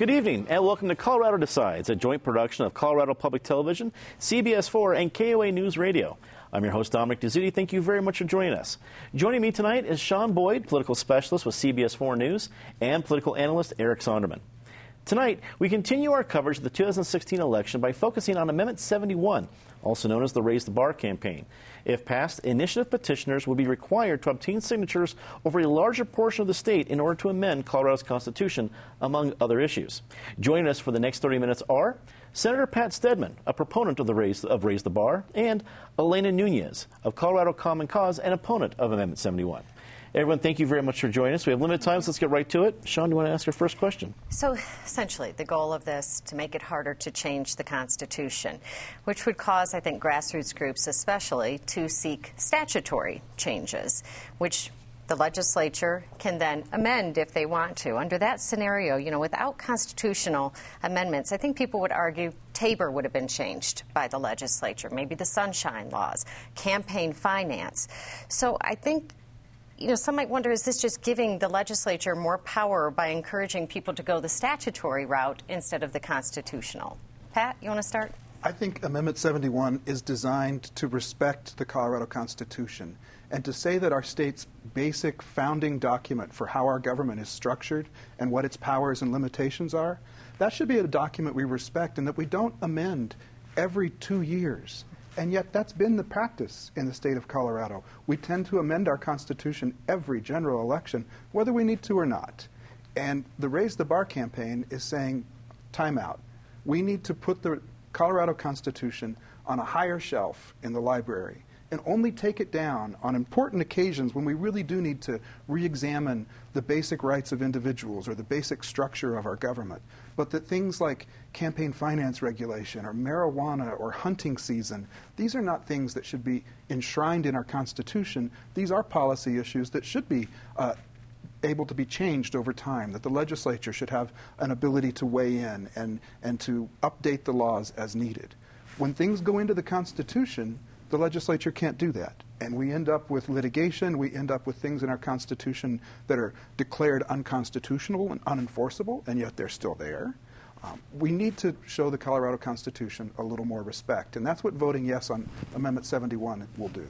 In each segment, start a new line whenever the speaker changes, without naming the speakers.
Good evening and welcome to Colorado Decides, a joint production of Colorado Public Television, CBS 4, and KOA News Radio. I'm your host, Dominic Dezzutti. Thank you very much for joining us. Joining me tonight is Shaun Boyd, political specialist with CBS 4 News, and political analyst Eric Sondermann. Tonight, we continue our coverage of the 2016 election by focusing on Amendment 71, also known as the Raise the Bar campaign. If passed, initiative petitioners will be required to obtain signatures over a larger portion of the state in order to amend Colorado's Constitution, among other issues. Joining us for the next 30 minutes are Senator Pat Steadman, a proponent of, the raise, of Raise the Bar, and Elena Nunez of Colorado Common Cause, an opponent of Amendment 71. Everyone, thank you very much for joining us. We have limited time, so let's get right to it. Shaun, do you want to ask your first question?
So, essentially, the goal of this to make it harder to change the Constitution, which would cause, I think, grassroots groups especially to seek statutory changes, which the legislature can then amend if they want to. Under that scenario, you know, without constitutional amendments, I think people would argue Tabor would have been changed by the legislature, maybe the sunshine laws, campaign finance. So I think you know, some might wonder is this just giving the legislature more power by encouraging people to go the statutory route instead of the constitutional? Pat, you want to start?
I think Amendment 71 is designed to respect the Colorado Constitution and to say that our state's basic founding document for how our government is structured and what its powers and limitations are, that should be a document we respect and that we don't amend every two years. And yet, that's been the practice in the state of Colorado. We tend to amend our Constitution every general election, whether we need to or not. And the Raise the Bar campaign is saying, time out. We need to put the Colorado Constitution on a higher shelf in the library and only take it down on important occasions when we really do need to re examine the basic rights of individuals or the basic structure of our government. But that things like campaign finance regulation or marijuana or hunting season, these are not things that should be enshrined in our Constitution. These are policy issues that should be. Uh, able to be changed over time, that the legislature should have an ability to weigh in and, and to update the laws as needed. When things go into the Constitution, the legislature can't do that. And we end up with litigation, we end up with things in our Constitution that are declared unconstitutional and unenforceable, and yet they're still there. Um, we need to show the Colorado Constitution a little more respect, and that's what voting yes on Amendment 71 will do.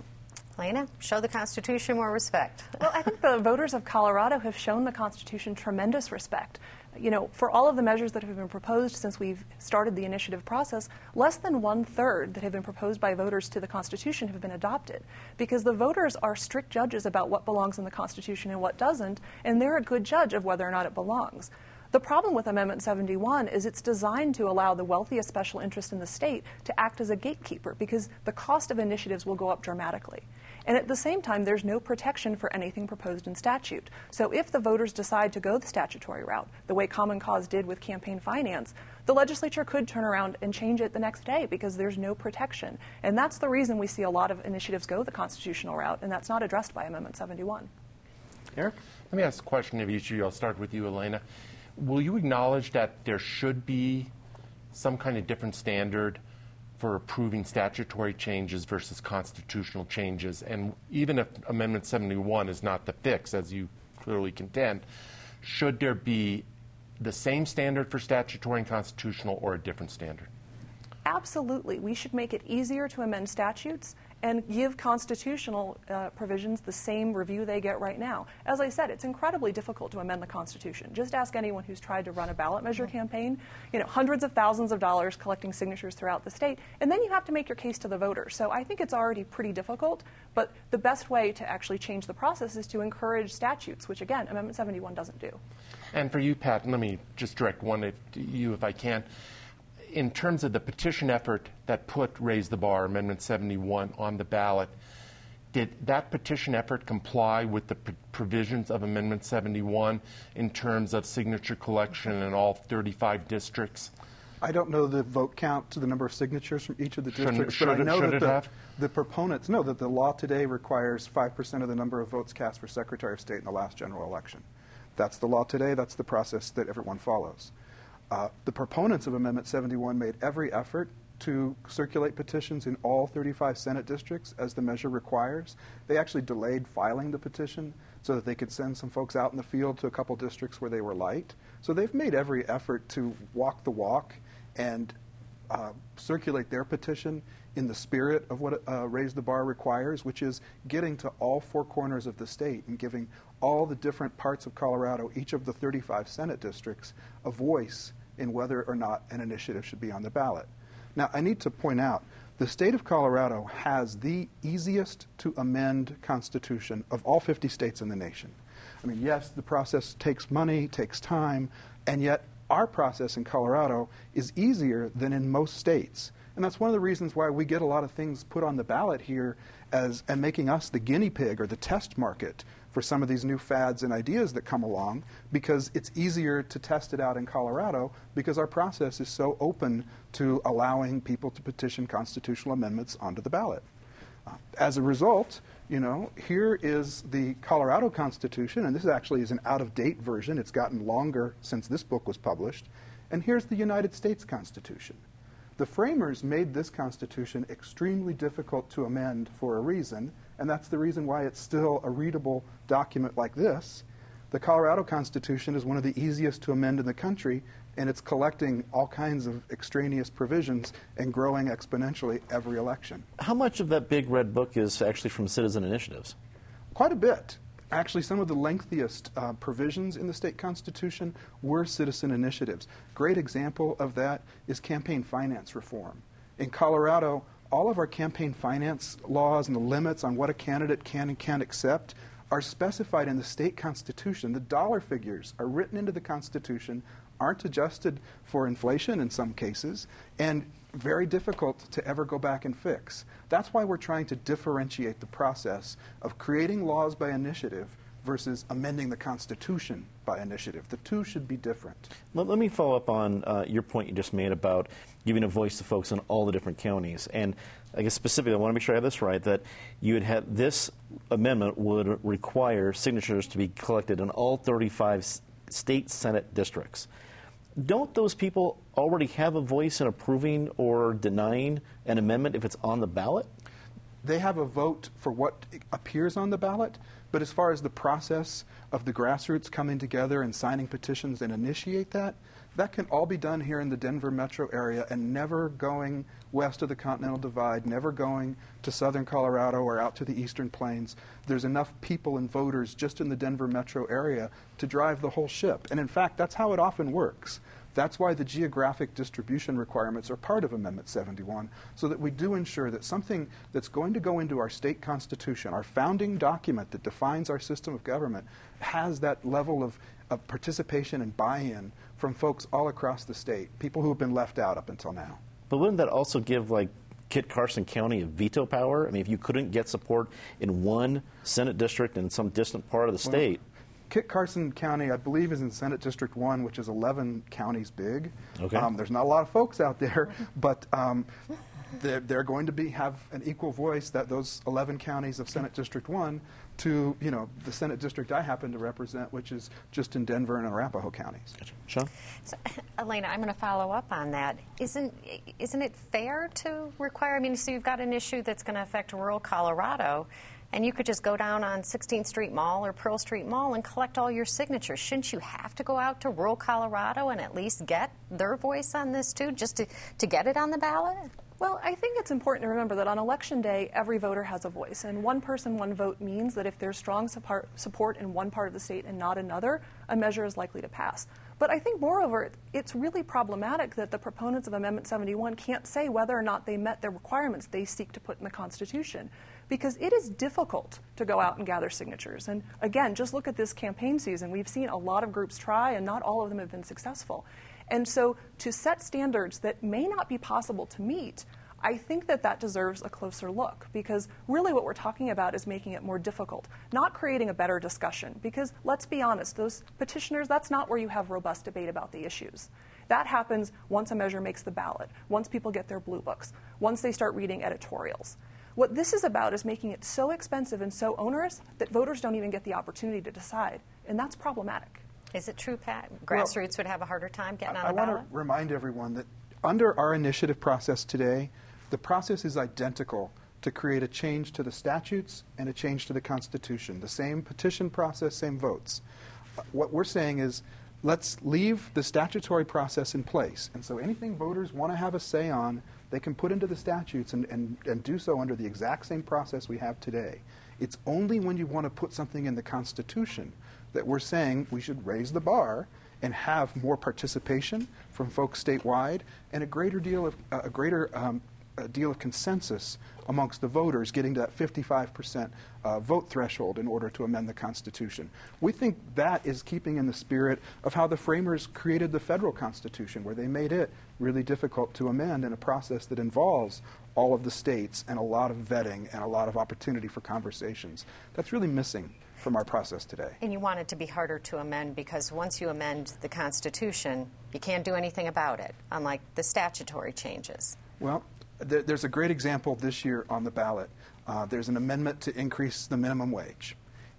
Lena, show the Constitution more respect.
Well, I think the voters of Colorado have shown the Constitution tremendous respect you know, for all of the measures that have been proposed since we've started the initiative process, less than one third that have been proposed by voters to the Constitution have been adopted. Because the voters are strict judges about what belongs in the Constitution and what doesn't, and they're a good judge of whether or not it belongs. The problem with Amendment 71 is it's designed to allow the wealthiest special interest in the state to act as a gatekeeper because the cost of initiatives will go up dramatically. And at the same time, there's no protection for anything proposed in statute. So if the voters decide to go the statutory route, the way Common Cause did with campaign finance, the legislature could turn around and change it the next day because there's no protection. And that's the reason we see a lot of initiatives go the constitutional route, and that's not addressed by Amendment 71.
Eric?
Let me ask a question of each of you. I'll start with you, Elena. Will you acknowledge that there should be some kind of different standard for approving statutory changes versus constitutional changes. And even if Amendment 71 is not the fix, as you clearly contend, should there be the same standard for statutory and constitutional or a different standard?
Absolutely. We should make it easier to amend statutes and give constitutional uh, provisions the same review they get right now. As I said, it's incredibly difficult to amend the Constitution. Just ask anyone who's tried to run a ballot measure campaign. You know, hundreds of thousands of dollars collecting signatures throughout the state, and then you have to make your case to the voters. So I think it's already pretty difficult. But the best way to actually change the process is to encourage statutes, which again, Amendment 71 doesn't do.
And for you, Pat, let me just direct one to you if I can in terms of the petition effort that put Raise the Bar, Amendment 71, on the ballot, did that petition effort comply with the provisions of Amendment 71 in terms of signature collection in all 35 districts?
I don't know the vote count to the number of signatures from each of the districts,
should
but I know
it,
that the,
have?
the proponents know that the law today requires 5% of the number of votes cast for Secretary of State in the last general election. That's the law today. That's the process that everyone follows. Uh, the proponents of Amendment 71 made every effort to circulate petitions in all 35 Senate districts as the measure requires. They actually delayed filing the petition. so that they could send some folks out in the field to a couple districts where they were light. So they've made every effort to walk the walk and uh, circulate their petition in the spirit of what uh, Raise the Bar requires, which is getting to all four corners of the state and giving all the different parts of Colorado, each of the 35 Senate districts, a voice in whether or not an initiative should be on the ballot. Now, I need to point out the state of Colorado has the easiest to amend constitution of all 50 states in the nation. I mean, yes, the process takes money, takes time, and yet our process in Colorado is easier than in most states. And that's one of the reasons why we get a lot of things put on the ballot here as and making us the guinea pig or the test market for some of these new fads and ideas that come along because it's easier to test it out in Colorado because our process is so open to allowing people to petition constitutional amendments onto the ballot. Uh, as a result, you know, here is the Colorado Constitution, and this actually is an out of date version. It's gotten longer since this book was published. And here's the United States Constitution. The framers made this Constitution extremely difficult to amend for a reason, and that's the reason why it's still a readable document like this. The Colorado Constitution is one of the easiest to amend in the country, and it's collecting all kinds of extraneous provisions and growing exponentially every election.
How much of that big red book is actually from citizen initiatives?
Quite a bit. Actually, some of the lengthiest uh, provisions in the state constitution were citizen initiatives. Great example of that is campaign finance reform. In Colorado, all of our campaign finance laws and the limits on what a candidate can and can't accept are specified in the state constitution. The dollar figures are written into the constitution, aren't adjusted for inflation in some cases, and very difficult to ever go back and fix. That's why we're trying to differentiate the process of creating laws by initiative versus amending the Constitution by initiative. The two should be different.
Let, let me follow up on uh, your point you just made about giving a voice to folks in all the different counties. And I guess specifically, I want to make sure I have this right that you would have this amendment would require signatures to be collected in all 35 state Senate districts don't those people already have a voice in approving or denying an amendment if it's on the ballot?
They have a vote for what appears on the ballot, but as far as the process of the grassroots coming together and signing petitions and initiate that, that can all be done here in the Denver metro area and never going west of the Continental Divide, never going to southern Colorado or out to the eastern plains. There's enough people and voters just in the Denver metro area to drive the whole ship. And in fact, that's how it often works. That's why the geographic distribution requirements are part of Amendment 71, so that we do ensure that something that's going to go into our state constitution, our founding document that defines our system of government, has that level of, of participation and buy in from folks all across the state, people who have been left out up until now.
But wouldn't that also give like Kit Carson County a veto power? I mean, if you couldn't get support in one Senate district in some distant part of the state. Well,
Kit Carson County, I believe, is in Senate District 1, which is 11 counties big.
Okay.
Um, there's not a lot of folks out there, but um, they're, they're, going to be have an equal voice that those 11 counties of Senate District 1 to you know the Senate district I happen to represent, which is just in Denver and Arapahoe counties.
Gotcha. Shaun,
so, Elena, I'm going to follow up on that. Isn't isn't it fair to require? I mean, so you've got an issue that's going to affect rural Colorado. And you could just go down on 16th Street Mall or Pearl Street Mall and collect all your signatures. Shouldn't you have to go out to rural Colorado and at least get their voice on this too, just to, to get it on the ballot?
Well, I think it's important to remember that on election day, every voter has a voice. And one person, one vote means that if there's strong support in one part of the state and not another, a measure is likely to pass. But I think, moreover, it's really problematic that the proponents of Amendment 71 can't say whether or not they met the requirements they seek to put in the Constitution. Because it is difficult to go out and gather signatures. And again, just look at this campaign season. We've seen a lot of groups try, and not all of them have been successful. And so to set standards that may not be possible to meet, I think that that deserves a closer look because really what we're talking about is making it more difficult, not creating a better discussion. Because let's be honest, those petitioners, that's not where you have robust debate about the issues. That happens once a measure makes the ballot, once people get their blue books, once they start reading editorials. What this is about is making it so expensive and so onerous that voters don't even get the opportunity to decide. And that's problematic.
Is it true, Pat? Grassroots well, would have a harder time getting on
I,
the ballot?
I want to remind everyone that under our initiative process today, the process is identical to create a change to the statutes and a change to the Constitution. The same petition process, same votes. What we're saying is let's leave the statutory process in place. And so anything voters want to have a say on, they can put into the statutes and, and, and do so under the exact same process we have today. It's only when you want to put something in the Constitution that we're saying we should raise the bar and have more participation from folks statewide and a greater deal of uh, a greater um, a deal of consensus amongst the voters getting to that 55% uh, vote threshold in order to amend the Constitution. We think that is keeping in the spirit of how the framers created the federal Constitution, where they made it really difficult to amend in a process that involves all of the states and a lot of vetting and a lot of opportunity for conversations. That's really missing from our process today.
And you want it to be harder to amend because once you amend the Constitution, you can't do anything about it, unlike the statutory changes.
Well, there, there's a great example this year on the ballot. Uh, there's an amendment to increase the minimum wage.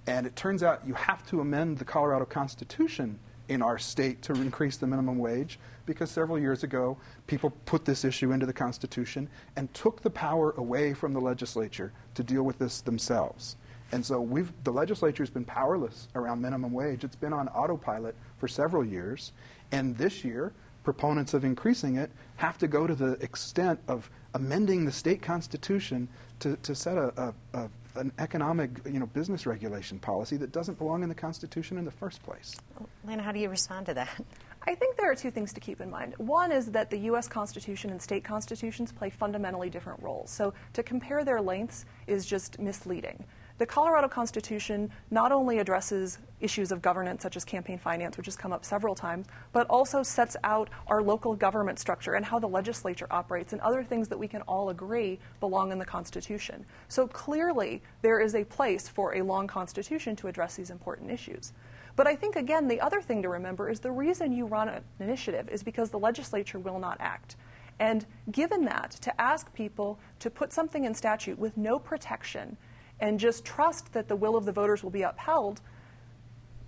And it turns out you have to amend the Colorado Constitution in our state to increase the minimum wage because several years ago people put this issue into the Constitution and took the power away from the legislature to deal with this themselves. And so we've, the legislature has been powerless around minimum wage. It's been on autopilot for several years. And this year, proponents of increasing it have to go to the extent of amending the state constitution to, to set a, a, a, an economic you know, business regulation policy that doesn't belong in the Constitution in the first place.
Lena, how do you respond to that?
I think there are two things to keep in mind. One is that the U.S. Constitution and state constitutions play fundamentally different roles. So to compare their lengths is just misleading. The Colorado Constitution not only addresses issues of governance, such as campaign finance, which has come up several times, but also sets out our local government structure and how the legislature operates and other things that we can all agree belong in the Constitution. So clearly, there is a place for a long Constitution to address these important issues. But I think, again, the other thing to remember is the reason you run an initiative is because the legislature will not act. And given that, to ask people to put something in statute with no protection and just trust that the will of the voters will be upheld,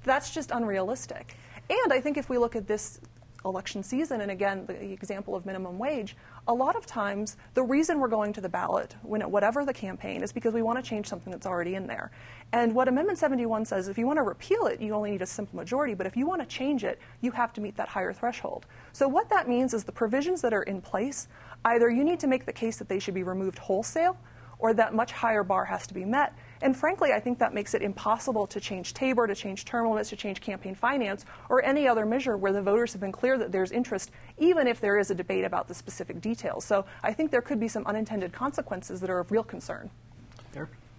that's just unrealistic. And I think if we look at this election season, and again, the example of minimum wage, a lot of times the reason we're going to the ballot, when whatever the campaign, is because we want to change something that's already in there. And what Amendment 71 says, if you want to repeal it, you only need a simple majority, but if you want to change it, you have to meet that higher threshold. So what that means is the provisions that are in place, either you need to make the case that they should be removed wholesale, or that much higher bar has to be met. And frankly, I think that makes it impossible to change Tabor, to change term limits, to change campaign finance, or any other measure where the voters have been clear that there's interest, even if there is a debate about the specific details. So I think there could be some unintended consequences that are of real concern.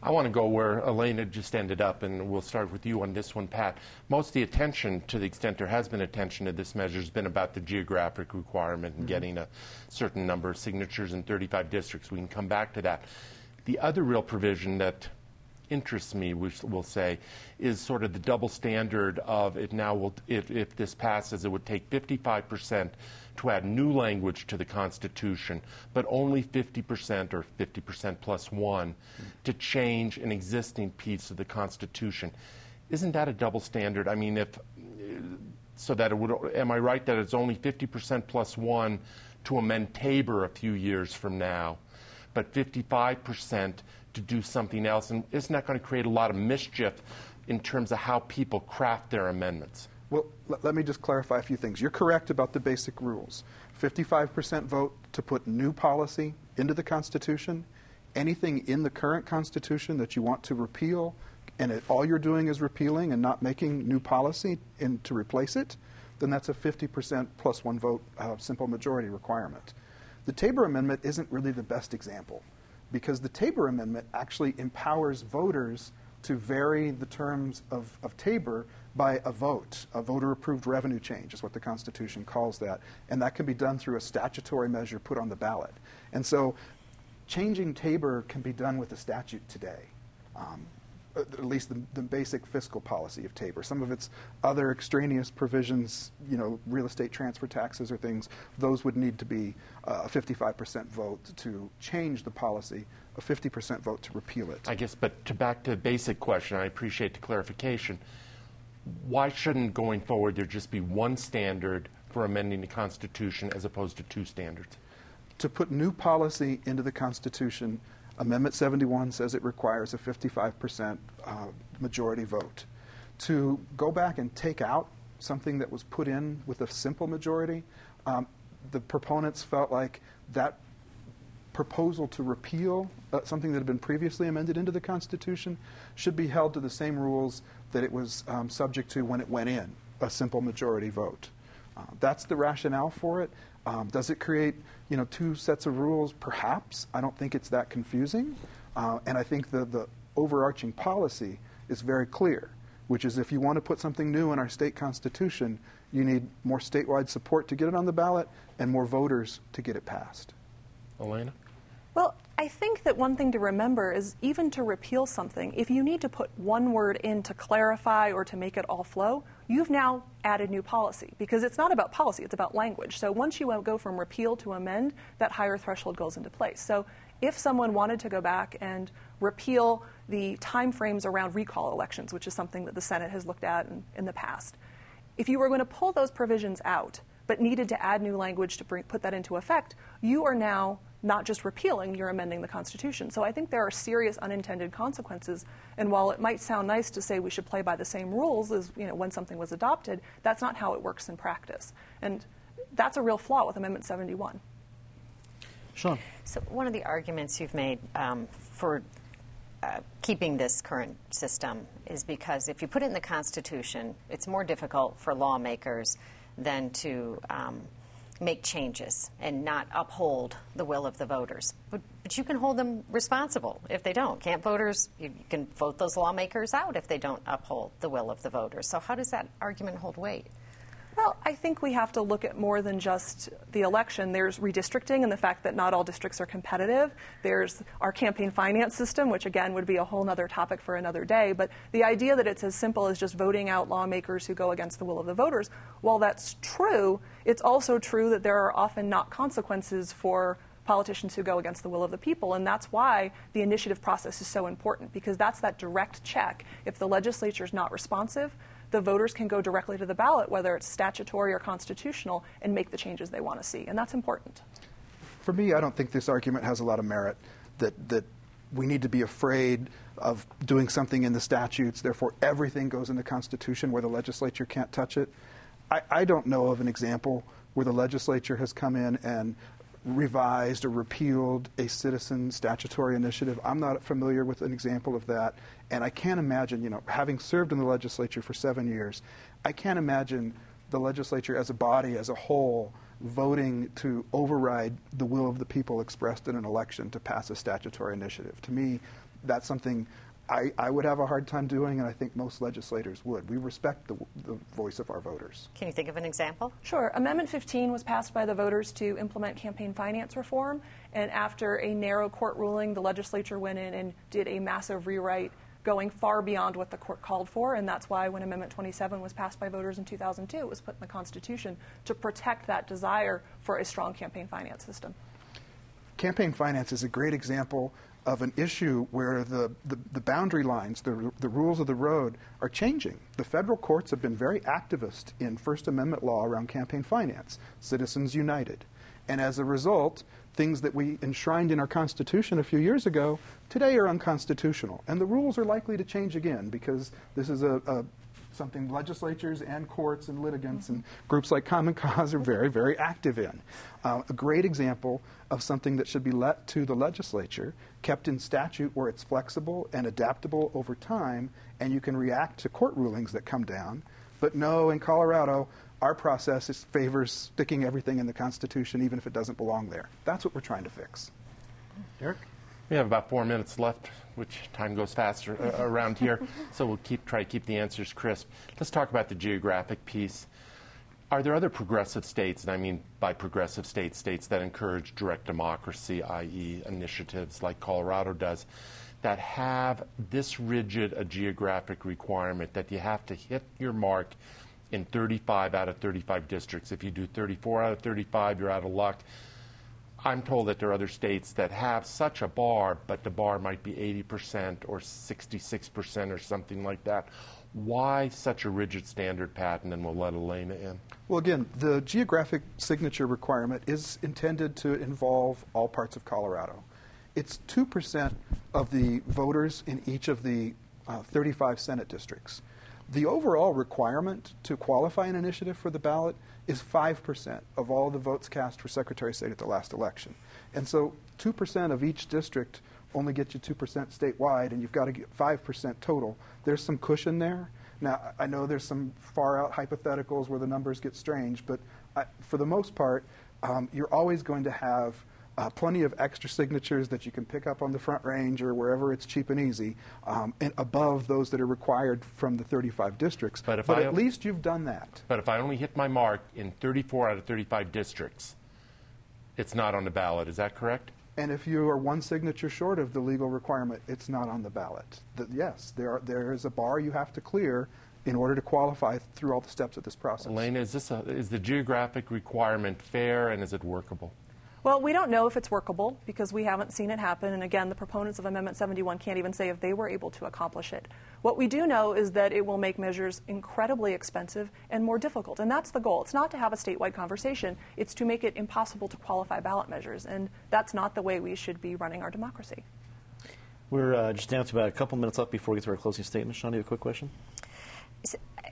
I want to go where Elena just ended up, and we'll start with you on this one, Pat. Most of the attention, to the extent there has been attention to this measure, has been about the geographic requirement and mm-hmm. getting a certain number of signatures in 35 districts. We can come back to that. The other real provision that interests me, we will say, is sort of the double standard of it now will, if, if this passes, it would take 55% to add new language to the Constitution, but only 50% or 50% plus one to change an existing piece of the Constitution. Isn't that a double standard? I mean, if so that it would, am I right that it's only 50% plus one to amend Tabor a few years from now, but 55% to do something else? And isn't that going to create a lot of mischief in terms of how people craft their amendments?
Well, let me just clarify a few things. You're correct about the basic rules 55% vote to put new policy into the Constitution. Anything in the current Constitution that you want to repeal, and it, all you're doing is repealing and not making new policy in, to replace it, then that's a 50% plus one vote uh, simple majority requirement. The Tabor Amendment isn't really the best example because the Tabor Amendment actually empowers voters to vary the terms of, of Tabor by a vote. A voter approved revenue change is what the Constitution calls that. And that can be done through a statutory measure put on the ballot. And so changing Tabor can be done with a statute today. Um, at least the, the, basic fiscal policy of Tabor. Some of its other extraneous provisions, you know, real estate transfer taxes or things, those would need to be uh, a 55% vote to change the policy, a 50% vote to repeal it.
I guess, but to back to the basic question, I appreciate the clarification. Why shouldn't going forward there just be one standard for amending the Constitution as opposed to two standards?
To put new policy into the Constitution, Amendment 71 says it requires a 55% uh, majority vote. To go back and take out something that was put in with a simple majority, um, the proponents felt like that proposal to repeal uh, something that had been previously amended into the Constitution should be held to the same rules that it was um, subject to when it went in, a simple majority vote. Uh, that's the rationale for it. Um, does it create, you know, two sets of rules? Perhaps. I don't think it's that confusing, uh, and I think the the overarching policy is very clear, which is if you want to put something new in our state constitution, you need more statewide support to get it on the ballot and more voters to get it passed.
Elena.
Well, I think that one thing to remember is even to repeal something, if you need to put one word in to clarify or to make it all flow, you've now added new policy because it's not about policy, it's about language. So once you go from repeal to amend, that higher threshold goes into place. So if someone wanted to go back and repeal the timeframes around recall elections, which is something that the Senate has looked at in, in the past, if you were going to pull those provisions out but needed to add new language to bring, put that into effect, you are now not just repealing, you're amending the Constitution. So I think there are serious unintended consequences. And while it might sound nice to say we should play by the same rules as you know when something was adopted, that's not how it works in practice. And that's a real flaw with Amendment 71.
Shaun.
So one of the arguments you've made um, for uh, keeping this current system is because if you put it in the Constitution, it's more difficult for lawmakers than to um, make changes and not uphold the will of the voters. But, but you can hold them responsible if they don't. Can't voters, you can vote those lawmakers out if they don't uphold the will of the voters. So, how does that argument hold weight?
Well, I think we have to look at more than just the election. There's redistricting and the fact that not all districts are competitive. There's our campaign finance system, which again would be a whole other topic for another day. But the idea that it's as simple as just voting out lawmakers who go against the will of the voters, while that's true, it's also true that there are often not consequences for politicians who go against the will of the people. And that's why the initiative process is so important, because that's that direct check. If the legislature is not responsive, the voters can go directly to the ballot, whether it's statutory or constitutional, and make the changes they want to see. And that's important.
For me, I don't think this argument has a lot of merit that, that we need to be afraid of doing something in the statutes, therefore, everything goes in the Constitution where the legislature can't touch it. I, I don't know of an example where the legislature has come in and revised or repealed a citizen statutory initiative. I'm not familiar with an example of that. And I can't imagine, you know, having served in the legislature for seven years, I can't imagine the legislature as a body, as a whole, voting to override the will of the people expressed in an election to pass a statutory initiative. To me, that's something I, I, would have a hard time doing, and I think most legislators would. We respect the, the, voice of our voters.
Can you think of an example?
Sure. Amendment 15 was passed by the voters to implement campaign finance reform, and after a narrow court ruling, the legislature went in and did a massive rewrite going far beyond what the court called for, and that's why when Amendment 27 was passed by voters in 2002, it was put in the Constitution to protect that desire for a strong campaign finance system.
Campaign finance is a great example of an issue where the, the, the, boundary lines, the, the rules of the road are changing. The federal courts have been very activist in First Amendment law around campaign finance, Citizens United. And as a result, things that we enshrined in our Constitution a few years ago today are unconstitutional. And the rules are likely to change again because this is a, a something legislatures and courts and litigants and groups like Common Cause are very, very active in. Uh, a great example of something that should be let to the legislature, kept in statute where it's flexible and adaptable over time, and you can react to court rulings that come down. But no, in Colorado, our process is, favors sticking everything in the Constitution, even if it doesn't belong there. That's what we're trying to fix.
Eric?
We have about four minutes left, which time goes faster uh, around here, so we'll keep try to keep the answers crisp. Let's talk about the geographic piece. Are there other progressive states, and I mean by progressive states, states that encourage direct democracy, i.e., initiatives like Colorado does, that have this rigid a geographic requirement that you have to hit your mark in 35 out of 35 districts? If you do 34 out of 35, you're out of luck. I'm told that there are other states that have such a bar, but the bar might be 80% or 66% or something like that. Why such a rigid standard pattern? And we'll let Elena in.
Well, again, the geographic signature requirement is intended to involve all parts of Colorado. it's 2% of the voters in each of the uh, 35 Senate districts. The overall requirement to qualify an initiative for the ballot is 5% of all the votes cast for Secretary of State at the last election. And so 2% of each district only gets you 2% statewide, and you've got to get 5% total. There's some cushion there. Now, I know there's some far out hypotheticals where the numbers get strange, but I, for the most part, um, you're always going to have uh, plenty of extra signatures that you can pick up on the front range or wherever it's cheap and easy, um, and above those that are required from the 35 districts.
But if
but
I-
at least you've done that.
But if I only hit my mark in 34 out of 35 districts, it's not on the ballot. Is that correct?
And if you are one signature short of the legal requirement, it's not on the ballot. The, yes, there, are, there is a bar you have to clear in order to qualify through all the steps of this process.
Elena, is, this a, is the geographic requirement fair and is it workable?
Well, we don't know if it's workable because we haven't seen it happen. And again, the proponents of Amendment 71 can't even say if they were able to accomplish it. What we do know is that it will make measures incredibly expensive and more difficult. And that's the goal. It's not to have a statewide conversation, it's to make it impossible to qualify ballot measures. And that's not the way we should be running our democracy.
We're uh, just down to about a couple minutes left before we get to our closing statement. Shaun, do you have a quick question?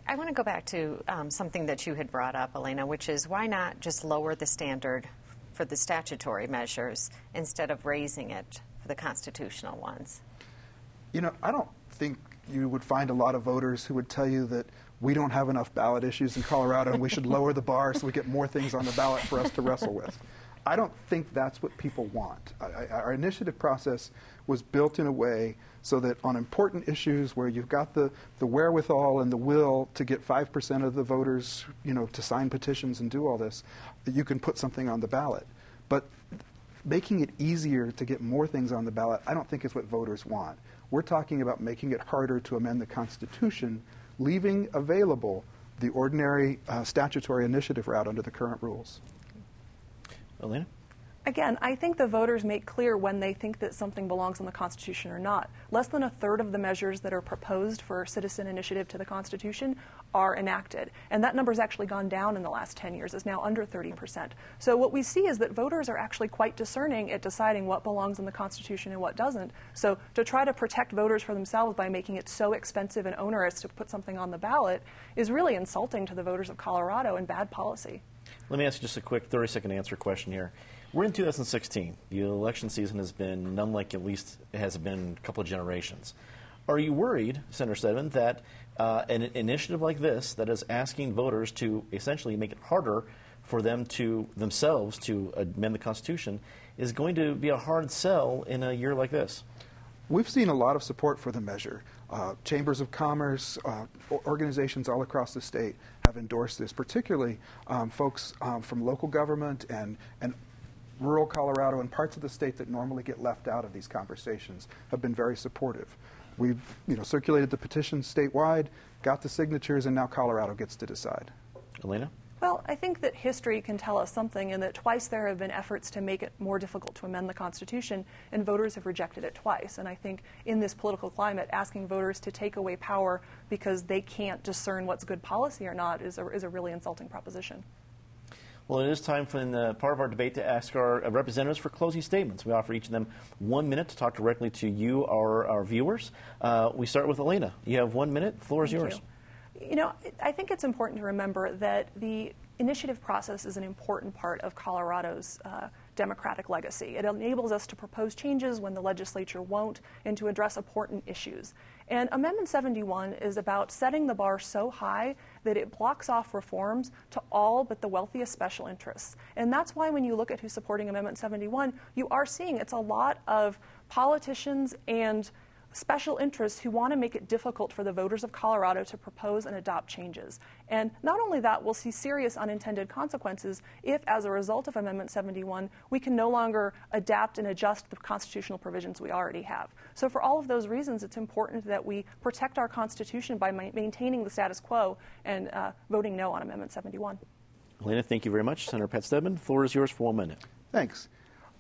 I want to go back to um, something that you had brought up, Elena, which is why not just lower the standard for the statutory measures instead of raising it for the constitutional ones?
You know, I don't think you would find a lot of voters who would tell you that we don't have enough ballot issues in Colorado and we should lower the bar so we get more things on the ballot for us to wrestle with. I don't think that's what people want. I, I, our initiative process was built in a way so that on important issues where you've got the, the wherewithal and the will to get 5% of the voters, you know, to sign petitions and do all this, that you can put something on the ballot. But making it easier to get more things on the ballot, I don't think is what voters want. We're talking about making it harder to amend the Constitution, leaving available the ordinary uh, statutory initiative route under the current rules.
Elena?
Again, I think the voters make clear when they think that something belongs in the Constitution or not. Less than a third of the measures that are proposed for citizen initiative to the Constitution are enacted. And that number has actually gone down in the last 10 years. It's now under 30%. So what we see is that voters are actually quite discerning at deciding what belongs in the Constitution and what doesn't. So to try to protect voters for themselves by making it so expensive and onerous to put something on the ballot is really insulting to the voters of Colorado and bad policy.
Let me ask you just a quick 30 second answer question here. We're in 2016. The election season has been none like at least it has been a couple of generations. Are you worried, Senator Steadman, that uh, an initiative like this, that is asking voters to essentially make it harder for them to themselves to amend the Constitution, is going to be a hard sell in a year like this?
We've seen a lot of support for the measure. Uh, chambers of commerce, uh, organizations all across the state have endorsed this, particularly um, folks um, from local government and, and rural Colorado and parts of the state that normally get left out of these conversations have been very supportive. We've you know, circulated the petition statewide, got the signatures, and now Colorado gets to decide.
Elena?
Well, I think that history can tell us something in that twice there have been efforts to make it more difficult to amend the Constitution, and voters have rejected it twice. And I think in this political climate, asking voters to take away power because they can't discern what's good policy or not is a, is a really insulting proposition.
Well, it is time for the part of our debate to ask our uh, representatives for closing statements. We offer each of them one minute to talk directly to you, our, our viewers. Uh, we start with Elena. You have one minute. The floor is
Thank
yours.
you. You know, I think it's important to remember that the initiative process is an important part of Colorado's uh, democratic legacy. It enables us to propose changes when the legislature won't and to address important issues. And Amendment 71 is about setting the bar so high that it blocks off reforms to all but the wealthiest special interests. And that's why when you look at who's supporting Amendment 71, you are seeing it's a lot of politicians and special interests who want to make it difficult for the voters of Colorado to propose and adopt changes. And not only that, we'll see serious unintended consequences if, as a result of Amendment 71, we can no longer adapt and adjust the constitutional provisions we already have. So, for all of those reasons, it's important that we protect our Constitution by ma- maintaining the status quo and uh, voting no on Amendment 71.
Elena, thank you very much. Senator Pat Steadman, the floor is yours for one minute.
Thanks.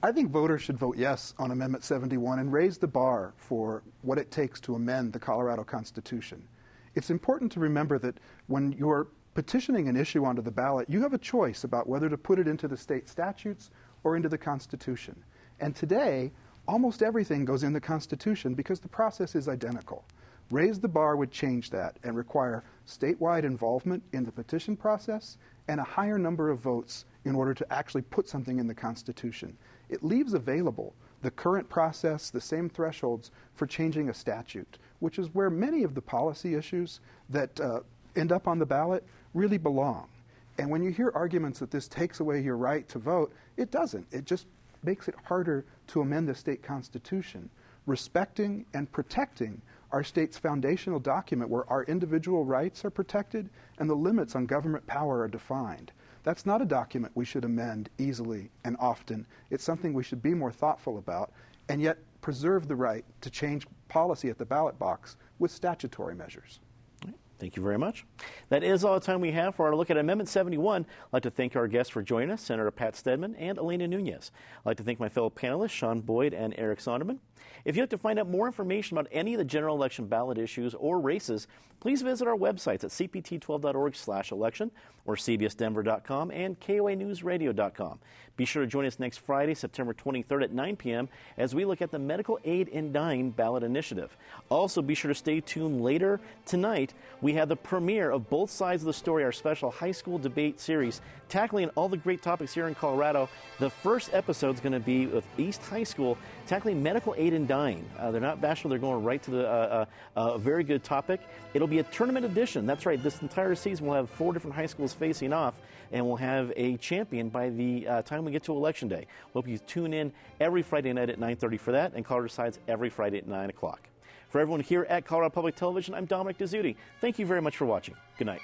I think voters should vote yes on Amendment 71 and raise the bar for what it takes to amend the Colorado Constitution. It's important to remember that when you're petitioning an issue onto the ballot, you have a choice about whether to put it into the state statutes or into the Constitution. And today, almost everything goes in the Constitution because the process is identical. Raise the bar would change that and require statewide involvement in the petition process and a higher number of votes in order to actually put something in the Constitution. It leaves available the current process, the same thresholds for changing a statute, which is where many of the policy issues that uh, end up on the ballot really belong. And when you hear arguments that this takes away your right to vote, it doesn't. It just makes it harder to amend the state constitution, respecting and protecting our state's foundational document where our individual rights are protected and the limits on government power are defined. That's not a document we should amend easily and often. It's something we should be more thoughtful about and yet preserve the right to change policy at the ballot box with statutory measures.
Thank you very much. That is all the time we have for our look at Amendment 71. I'd like to thank our guests for joining us, Senator Pat Steadman and Elena Nunez. I'd like to thank my fellow panelists, Shaun Boyd and Eric Sondermann. If you'd like to find out more information about any of the general election ballot issues or races, please visit our websites at cpt12.org slash election or cbsdenver.com and koanewsradio.com. Be sure to join us next Friday, September 23rd at 9 p.m. as we look at the Medical Aid in Dying ballot initiative. Also, be sure to stay tuned later tonight. We have the premiere of Both Sides of the Story, our special high school debate series, tackling all the great topics here in Colorado. The first episode is going to be with East High School, tackling medical aid in dying. Uh, they're not bashful, they're going right to the uh, uh, uh, very good topic. It'll be a tournament edition. That's right, this entire season we'll have four different high schools facing off, and we'll have a champion by the uh, time we get to Election Day. Hope you tune in every Friday night at 9.30 for that, and Colorado Decides every Friday at 9 o'clock. For everyone here at Colorado Public Television, I'm Dominic Dezzutti. Thank you very much for watching. Good night.